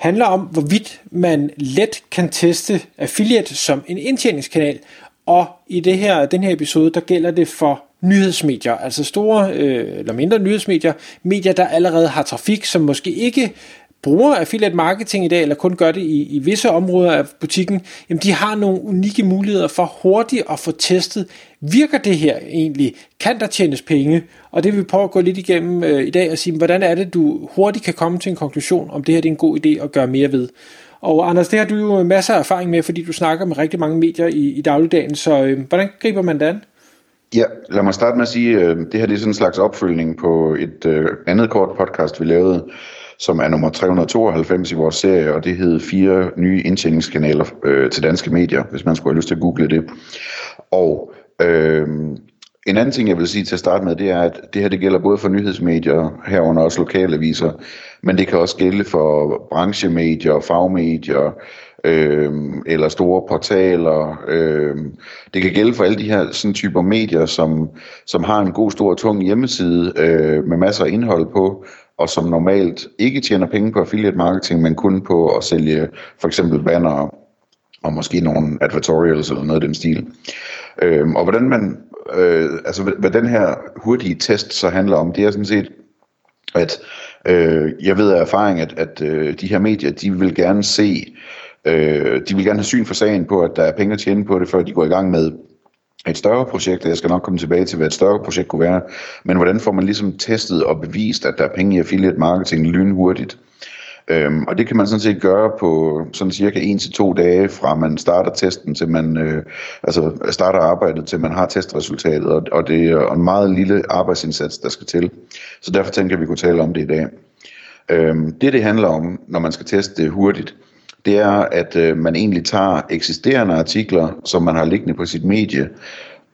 handler om, hvorvidt man let kan teste affiliate som en indtjeningskanal. Og i det her, den her episode, der gælder det for nyhedsmedier, altså store øh, eller mindre nyhedsmedier, medier, der allerede har trafik, som måske ikke bruger affiliate marketing i dag, eller kun gør det i, i visse områder af butikken, jamen de har nogle unikke muligheder for hurtigt at få testet, virker det her egentlig? Kan der tjenes penge? Og det vil vi prøve at gå lidt igennem øh, i dag og sige, hvordan er det, du hurtigt kan komme til en konklusion, om det her det er en god idé at gøre mere ved. Og Anders, det har du jo masser af erfaring med, fordi du snakker med rigtig mange medier i, i dagligdagen, så øh, hvordan griber man det an? Ja, lad mig starte med at sige, øh, det her det er sådan en slags opfølgning på et øh, andet kort podcast, vi lavede, som er nummer 392 i vores serie, og det hed fire nye indtjeningskanaler øh, til danske medier, hvis man skulle have lyst til at google det. Og øh, en anden ting, jeg vil sige til at starte med, det er, at det her det gælder både for nyhedsmedier, herunder også lokale aviser, men det kan også gælde for branchemedier, fagmedier, øh, eller store portaler. Øh, det kan gælde for alle de her sådan typer medier, som, som har en god, stor, tung hjemmeside øh, med masser af indhold på, og som normalt ikke tjener penge på affiliate marketing, men kun på at sælge for eksempel banner og måske nogle advertorials eller noget af den stil. Øhm, og hvordan man, øh, altså hvad den her hurtige test så handler om, det er sådan set, at øh, jeg ved af erfaring, at, at øh, de her medier, de vil gerne se, øh, de vil gerne have syn for sagen på, at der er penge at tjene på det, før de går i gang med et større projekt, og jeg skal nok komme tilbage til, hvad et større projekt kunne være, men hvordan får man ligesom testet og bevist, at der er penge i affiliate marketing lynhurtigt? Øhm, og det kan man sådan set gøre på sådan cirka 1 til dage fra man starter testen til man øh, altså starter arbejdet til man har testresultatet og, og det er en meget lille arbejdsindsats der skal til. Så derfor tænker jeg at vi kunne tale om det i dag. Øhm, det det handler om når man skal teste det hurtigt, det er at øh, man egentlig tager eksisterende artikler som man har liggende på sit medie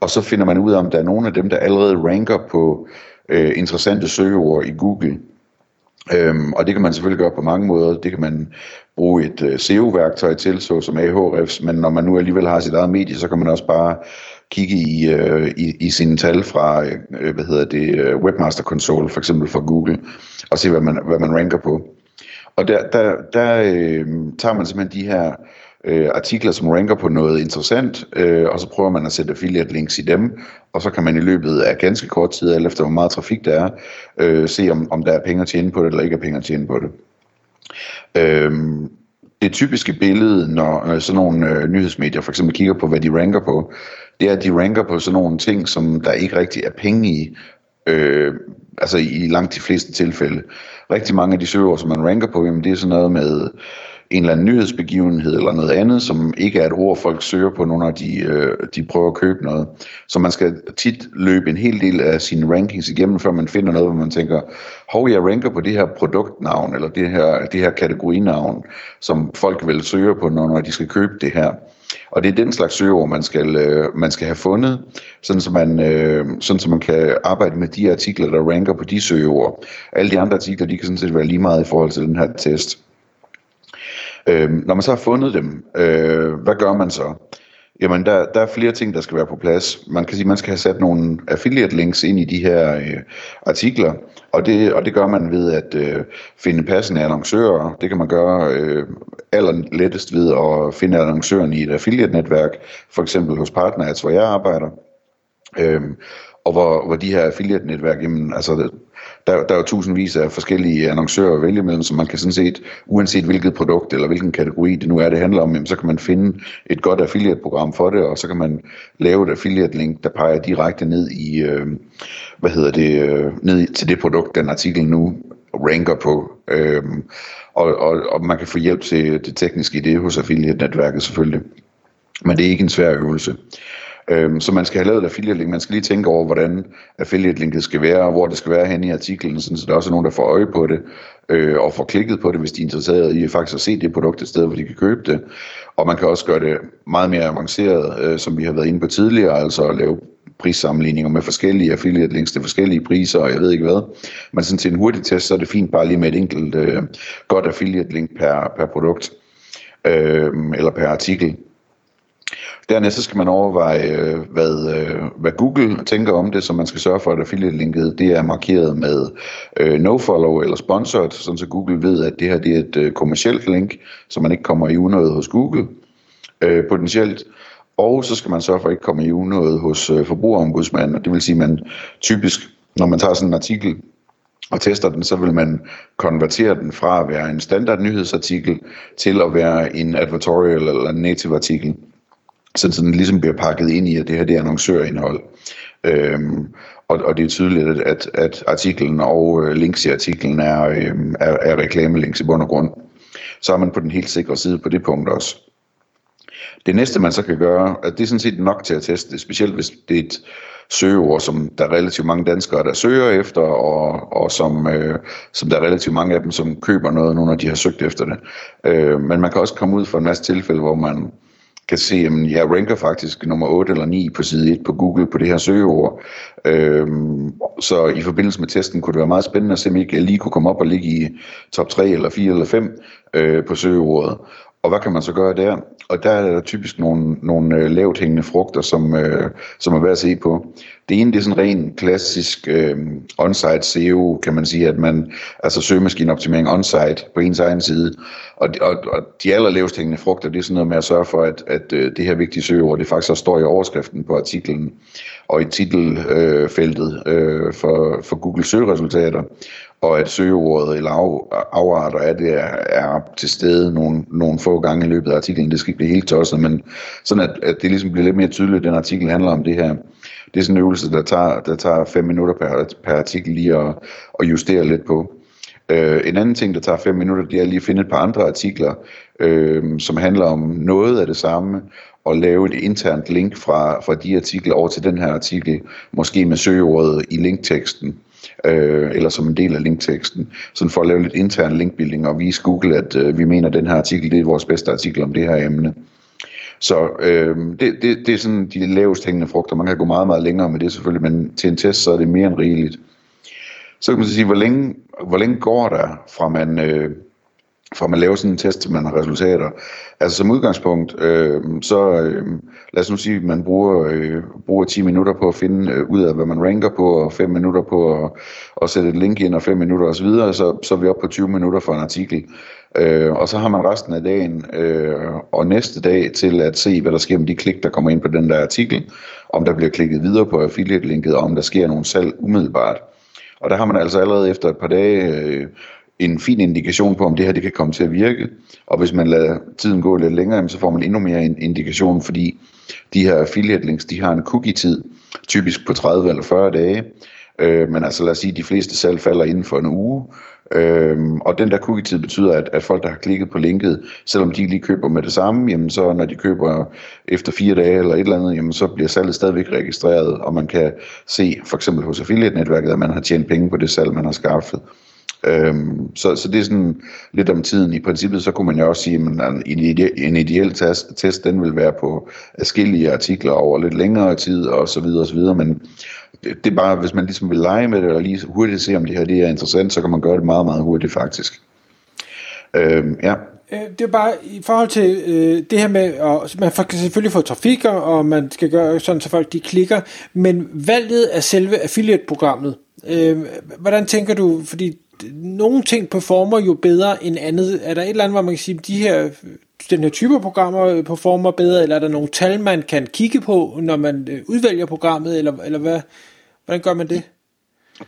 og så finder man ud af om der er nogle af dem der allerede ranker på øh, interessante søgeord i Google Øhm, og det kan man selvfølgelig gøre på mange måder. Det kan man bruge et øh, SEO-værktøj til, så som Ahrefs, men når man nu alligevel har sit eget medie, så kan man også bare kigge i, øh, i, i sine tal fra øh, hvad hedder det, øh, Webmaster Console, for eksempel fra Google, og se, hvad man, hvad man ranker på. Og der, der, der øh, tager man simpelthen de her øh, artikler, som ranker på noget interessant, øh, og så prøver man at sætte affiliate links i dem, og så kan man i løbet af ganske kort tid, alt efter hvor meget trafik der er, øh, se om, om der er penge at tjene på det, eller ikke er penge at tjene på det. Øhm, det typiske billede, når sådan nogle øh, nyhedsmedier for eksempel kigger på, hvad de ranker på, det er, at de ranker på sådan nogle ting, som der ikke rigtig er penge i, øh, altså i langt de fleste tilfælde. Rigtig mange af de søger, som man ranker på, jamen det er sådan noget med en eller anden nyhedsbegivenhed eller noget andet, som ikke er et ord, folk søger på, når de, øh, de prøver at købe noget. Så man skal tit løbe en hel del af sine rankings igennem, før man finder noget, hvor man tænker, hov, jeg ranker på det her produktnavn, eller det her, det her kategorinavn, som folk vil søge på, når, når de skal købe det her. Og det er den slags søgeord, man skal, øh, man skal have fundet, sådan så, man, øh, sådan så man kan arbejde med de artikler, der ranker på de søgeord. Alle de andre artikler, de kan sådan set være lige meget i forhold til den her test. Øh, når man så har fundet dem, øh, hvad gør man så? Jamen, der, der er flere ting, der skal være på plads. Man kan sige, man skal have sat nogle affiliate links ind i de her øh, artikler, og det, og det gør man ved at øh, finde passende annoncører. Det kan man gøre øh, aller lettest ved at finde annoncøren i et affiliate-netværk, for eksempel hos Partners, hvor jeg arbejder. Øh, og hvor, hvor de her affiliate-netværk, jamen, altså, der, der er jo tusindvis af forskellige annoncører at vælge mellem, så man kan sådan set, uanset hvilket produkt eller hvilken kategori det nu er, det handler om, jamen, så kan man finde et godt affiliate-program for det, og så kan man lave et affiliate-link, der peger direkte ned i, øh, hvad hedder det, øh, ned til det produkt, den artikel nu ranker på. Øh, og, og, og man kan få hjælp til det tekniske i det hos affiliate-netværket selvfølgelig. Men det er ikke en svær øvelse. Øhm, så man skal have lavet et affiliate link. Man skal lige tænke over, hvordan affiliate linket skal være, og hvor det skal være hen i artiklen, så der også er nogen, der får øje på det, øh, og får klikket på det, hvis de er interesseret i faktisk at se det produkt et sted, hvor de kan købe det. Og man kan også gøre det meget mere avanceret, øh, som vi har været inde på tidligere, altså at lave prissammenligninger med forskellige affiliate links til forskellige priser, og jeg ved ikke hvad. Men sådan til en hurtig test, så er det fint bare lige med et enkelt øh, godt affiliate link per, per produkt, øh, eller per artikel. Dernæst så skal man overveje, øh, hvad, øh, hvad Google tænker om det, så man skal sørge for, at affiliate-linket det er markeret med øh, nofollow eller sponsored, sådan så Google ved, at det her det er et øh, kommersielt link, så man ikke kommer i unødet hos Google øh, potentielt. Og så skal man sørge for at ikke komme i unødet hos øh, forbrugerombudsmanden, det vil sige, at man typisk, når man tager sådan en artikel, og tester den, så vil man konvertere den fra at være en standard nyhedsartikel til at være en advertorial eller en native artikel så, sådan ligesom bliver pakket ind i, at det her det er annoncørindhold. Øhm, og, og det er tydeligt, at, at artiklen og øh, links i artiklen er, øh, er, er reklamelinks i bund og grund. Så er man på den helt sikre side på det punkt også. Det næste man så kan gøre, at det er sådan set nok til at teste det, specielt hvis det er et søgeord, som der er relativt mange danskere, der søger efter, og, og som, øh, som der er relativt mange af dem, som køber noget, nu når de har søgt efter det. Øh, men man kan også komme ud for en masse tilfælde, hvor man kan se, at jeg ranker faktisk nummer 8 eller 9 på side 1 på Google på det her søgeord. Øhm, så i forbindelse med testen kunne det være meget spændende at se, om ikke jeg lige kunne komme op og ligge i top 3 eller 4 eller 5 øh, på søgeordet. Og hvad kan man så gøre der? Og der er der typisk nogle, nogle øh, lavt hængende frugter, som, øh, som er værd at se på. Det ene det er sådan ren klassisk øh, on-site SEO, kan man sige, at man, altså søgemaskineoptimering on-site på ens egen side. Og, og, og de allerlavest hængende frugter, det er sådan noget med at sørge for, at, at øh, det her vigtige søgeord, det faktisk også står i overskriften på artiklen og i titelfeltet øh, for, for Google søgeresultater og at søgeordet eller af, afarter af det er, er til stede nogle, nogle få gange i løbet af artiklen. Det skal ikke blive helt tosset, men sådan at, at det ligesom bliver lidt mere tydeligt, at den artikel handler om det her. Det er sådan en øvelse, der tager, der tager fem minutter per, per artikel lige at, at justere lidt på. Øh, en anden ting, der tager 5 minutter, det er lige at finde et par andre artikler, øh, som handler om noget af det samme, og lave et internt link fra, fra de artikler over til den her artikel, måske med søgeordet i linkteksten, øh, eller som en del af linkteksten, sådan for at lave lidt intern linkbuilding og vise Google, at øh, vi mener, at den her artikel, det er vores bedste artikel om det her emne. Så øh, det, det, det er sådan de lavest hængende frugter. Man kan gå meget, meget længere med det selvfølgelig, men til en test, så er det mere end rigeligt. Så kan man sige, hvor længe, hvor længe går der fra man, øh, for man laver sådan en test, til man har resultater. Altså som udgangspunkt, øh, så øh, lad os nu sige, at man bruger, øh, bruger 10 minutter på at finde øh, ud af, hvad man ranker på, og 5 minutter på at, at sætte et link ind, og 5 minutter osv., så, så er vi oppe på 20 minutter for en artikel. Øh, og så har man resten af dagen øh, og næste dag til at se, hvad der sker med de klik, der kommer ind på den der artikel, om der bliver klikket videre på affiliate-linket, og om der sker nogle salg umiddelbart. Og der har man altså allerede efter et par dage øh, en fin indikation på, om det her det kan komme til at virke. Og hvis man lader tiden gå lidt længere, så får man endnu mere en indikation, fordi de her affiliate links, de har en cookie-tid, typisk på 30 eller 40 dage. Øh, men altså lad os sige, at de fleste salg falder inden for en uge. Øhm, og den der cookie-tid betyder, at, at folk, der har klikket på linket, selvom de lige køber med det samme, jamen så når de køber efter fire dage eller et eller andet, jamen så bliver salget stadigvæk registreret, og man kan se for eksempel hos affiliate-netværket, at man har tjent penge på det salg, man har skaffet. Øhm, så, så det er sådan lidt om tiden. I princippet så kunne man jo også sige, at en, ide, en ideel test, test, den vil være på forskellige artikler over lidt længere tid og så videre og så videre, men det, det er bare, hvis man ligesom vil lege med det, og lige hurtigt se, om det her det er interessant, så kan man gøre det meget, meget hurtigt faktisk. Øhm, ja. Øh, det er bare i forhold til øh, det her med, at man kan selvfølgelig få trafik, og man skal gøre sådan, så folk de klikker, men valget af selve affiliate-programmet, øh, hvordan tænker du, fordi nogle ting performer jo bedre end andet. Er der et eller andet, hvor man kan sige, de her, den her type programmer performer bedre, eller er der nogle tal, man kan kigge på, når man øh, udvælger programmet, eller, eller hvad, hvordan gør man det?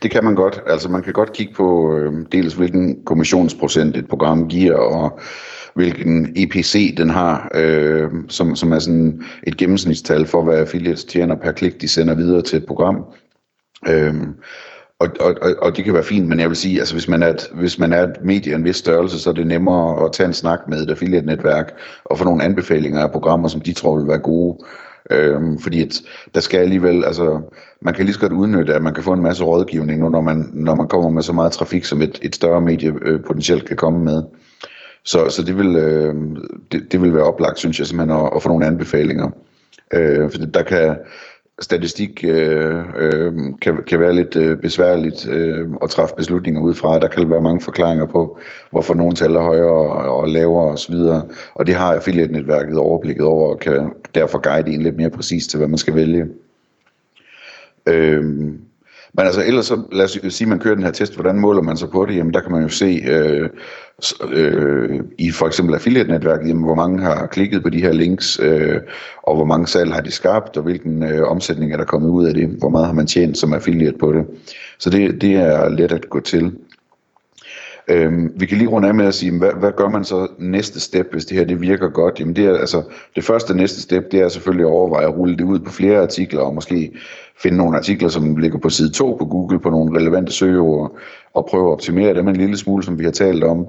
Det kan man godt. Altså man kan godt kigge på øh, dels hvilken kommissionsprocent et program giver, og hvilken EPC den har, øh, som, som er sådan et gennemsnitstal for, hvad affiliates tjener per klik, de sender videre til et program. Øh, og, og, og, og det kan være fint, men jeg vil sige, altså hvis man er et, hvis man er et medie af en vis størrelse, så er det nemmere at tage en snak med et affiliate-netværk og få nogle anbefalinger af programmer, som de tror vil være gode. Øhm, fordi at der skal alligevel, altså, man kan lige så godt udnytte, at man kan få en masse rådgivning nu, når man, når man kommer med så meget trafik, som et, et større medie øh, potentielt kan komme med. Så, så det, vil, øh, det, det vil være oplagt, synes jeg, simpelthen at, at få nogle anbefalinger. Øh, for der kan, statistik øh, øh, kan, kan være lidt øh, besværligt øh, at træffe beslutninger ud fra. Der kan være mange forklaringer på, hvorfor nogle tal er højere og, og lavere osv. Og det har affiliate-netværket overblikket over og kan derfor guide en lidt mere præcis til, hvad man skal vælge. Øh, men altså ellers så, lad os sige, at man kører den her test, hvordan måler man sig på det? Jamen der kan man jo se øh, øh, i for eksempel affiliate-netværket, jamen, hvor mange har klikket på de her links, øh, og hvor mange salg har de skabt, og hvilken øh, omsætning er der kommet ud af det, hvor meget har man tjent som affiliate på det. Så det, det er let at gå til. Øhm, vi kan lige runde af med at sige, hvad, hvad gør man så næste step, hvis det her det virker godt? Jamen det, er, altså, det første næste step, det er selvfølgelig at overveje at rulle det ud på flere artikler, og måske finde nogle artikler, som ligger på side 2 på Google, på nogle relevante søgeord, og prøve at optimere dem en lille smule, som vi har talt om,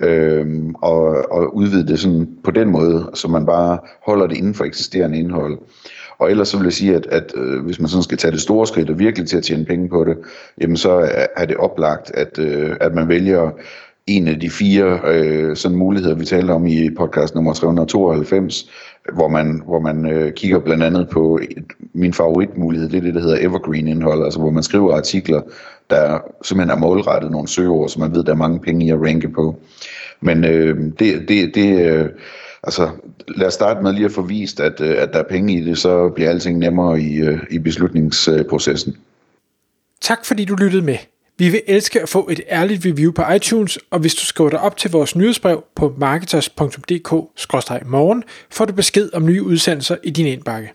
øhm, og, og udvide det sådan på den måde, så man bare holder det inden for eksisterende indhold. Og ellers så vil jeg sige, at, at øh, hvis man sådan skal tage det store skridt og virkelig til at tjene penge på det, jamen så er, er det oplagt, at, øh, at man vælger en af de fire øh, sådan muligheder, vi talte om i podcast nummer 392, hvor man, hvor man øh, kigger blandt andet på et, min favoritmulighed, det er det, der hedder evergreen indhold, altså hvor man skriver artikler, der simpelthen er målrettet nogle søgeord, så man ved, der er mange penge i at ranke på. Men øh, det, det, det øh, altså lad os starte med lige at få vist, at, øh, at der er penge i det, så bliver alting nemmere i, øh, i beslutningsprocessen. Tak fordi du lyttede med. Vi vil elske at få et ærligt review på iTunes, og hvis du skriver dig op til vores nyhedsbrev på marketers.dk-morgen, får du besked om nye udsendelser i din indbakke.